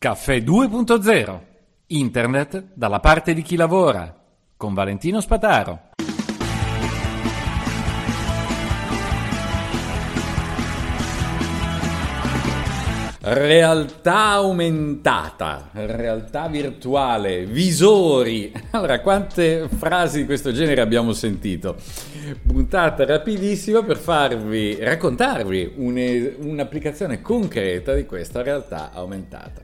Caffè 2.0. Internet dalla parte di chi lavora. Con Valentino Spataro. Realtà aumentata, realtà virtuale, visori. Allora, quante frasi di questo genere abbiamo sentito? Puntata rapidissima per farvi raccontarvi un- un'applicazione concreta di questa realtà aumentata.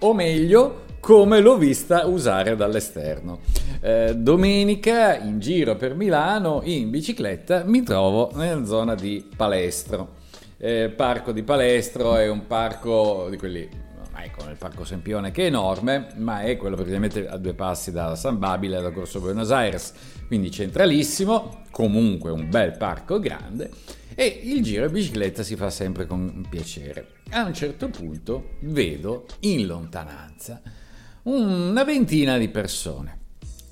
O meglio, come l'ho vista usare dall'esterno. Eh, domenica in giro per Milano in bicicletta mi trovo nella zona di Palestro. Eh, parco di Palestro è un parco di quelli, è come il parco Sempione che è enorme, ma è quello praticamente a due passi da San Babile, da Corso Buenos Aires, quindi centralissimo, comunque un bel parco grande e il giro in bicicletta si fa sempre con piacere. A un certo punto vedo in lontananza una ventina di persone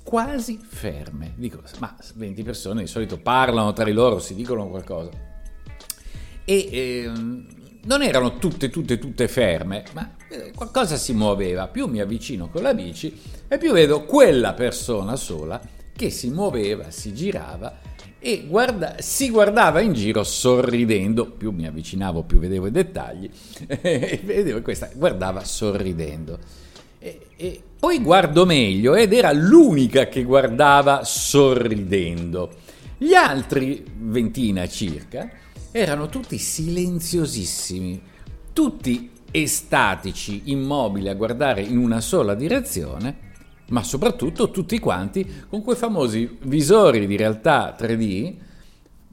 quasi ferme. Dico, ma 20 persone di solito parlano tra di loro, si dicono qualcosa e ehm, non erano tutte, tutte, tutte ferme, ma eh, qualcosa si muoveva. Più mi avvicino con la bici e più vedo quella persona sola che si muoveva, si girava e guarda, si guardava in giro sorridendo. Più mi avvicinavo, più vedevo i dettagli e vedevo questa guardava sorridendo. E, e poi guardo meglio ed era l'unica che guardava sorridendo. Gli altri, ventina circa, erano tutti silenziosissimi, tutti estatici, immobili a guardare in una sola direzione, ma soprattutto tutti quanti con quei famosi visori di realtà 3D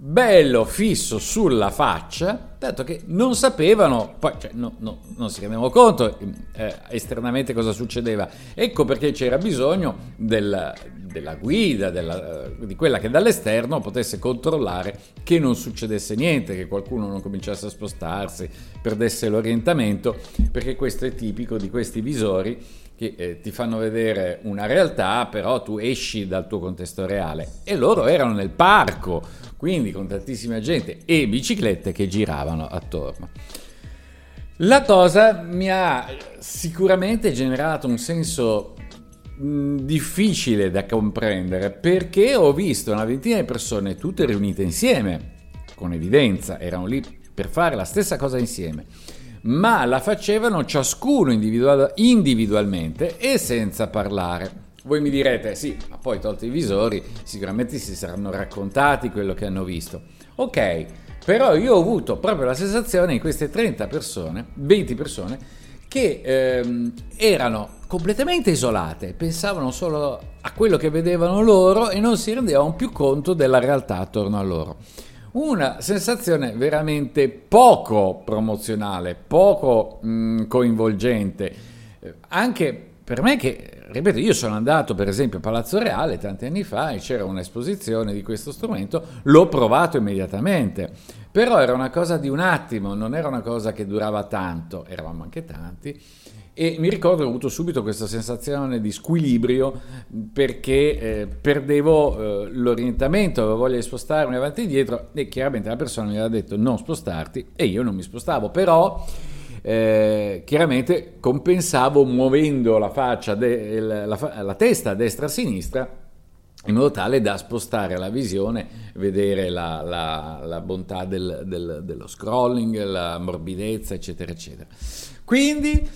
bello fisso sulla faccia, dato che non sapevano, poi cioè, no, no, non si rendevano conto eh, esternamente cosa succedeva. Ecco perché c'era bisogno del, della guida, della, di quella che dall'esterno potesse controllare che non succedesse niente, che qualcuno non cominciasse a spostarsi, perdesse l'orientamento, perché questo è tipico di questi visori che eh, ti fanno vedere una realtà, però tu esci dal tuo contesto reale. E loro erano nel parco, quindi con tantissima gente e biciclette che giravano attorno. La cosa mi ha sicuramente generato un senso difficile da comprendere perché ho visto una ventina di persone tutte riunite insieme, con evidenza, erano lì per fare la stessa cosa insieme ma la facevano ciascuno individual- individualmente e senza parlare. Voi mi direte, sì, ma poi tolti i visori, sicuramente si saranno raccontati quello che hanno visto. Ok, però io ho avuto proprio la sensazione in queste 30 persone, 20 persone, che ehm, erano completamente isolate, pensavano solo a quello che vedevano loro e non si rendevano più conto della realtà attorno a loro una sensazione veramente poco promozionale, poco mh, coinvolgente, eh, anche per me che, ripeto, io sono andato per esempio a Palazzo Reale tanti anni fa e c'era un'esposizione di questo strumento, l'ho provato immediatamente, però era una cosa di un attimo, non era una cosa che durava tanto, eravamo anche tanti e mi ricordo ho avuto subito questa sensazione di squilibrio perché eh, perdevo eh, l'orientamento, avevo voglia di spostarmi avanti e indietro e chiaramente la persona mi aveva detto non spostarti e io non mi spostavo, però eh, chiaramente compensavo muovendo la faccia, de, la, la, la testa a destra e a sinistra in modo tale da spostare la visione, vedere la, la, la bontà del, del, dello scrolling, la morbidezza, eccetera, eccetera. Quindi,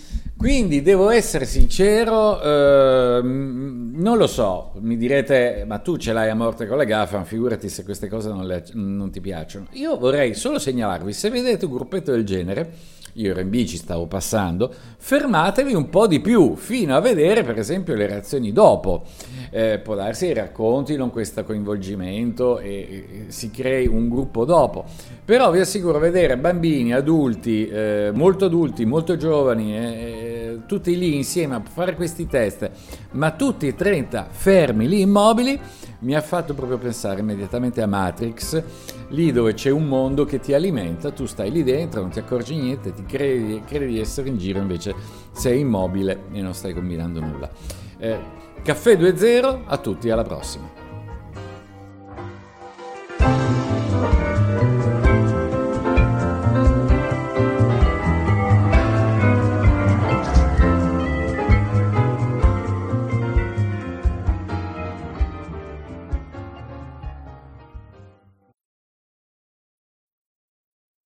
quindi devo essere sincero, eh, non lo so, mi direte, ma tu ce l'hai a morte con le gaffe, figurati se queste cose non, le, non ti piacciono. Io vorrei solo segnalarvi, se vedete un gruppetto del genere, io ero in bici, stavo passando, fermatevi un po' di più fino a vedere per esempio le reazioni dopo. Eh, può darsi che raccontino questo coinvolgimento e, e, si crei un gruppo dopo. Però vi assicuro vedere bambini, adulti, eh, molto adulti, molto giovani, eh, tutti lì insieme a fare questi test, ma tutti e 30 fermi lì immobili, mi ha fatto proprio pensare immediatamente a Matrix, lì dove c'è un mondo che ti alimenta, tu stai lì dentro, non ti accorgi niente, ti credi, credi di essere in giro, invece sei immobile e non stai combinando nulla. Eh, Caffè 2.0, a tutti, alla prossima.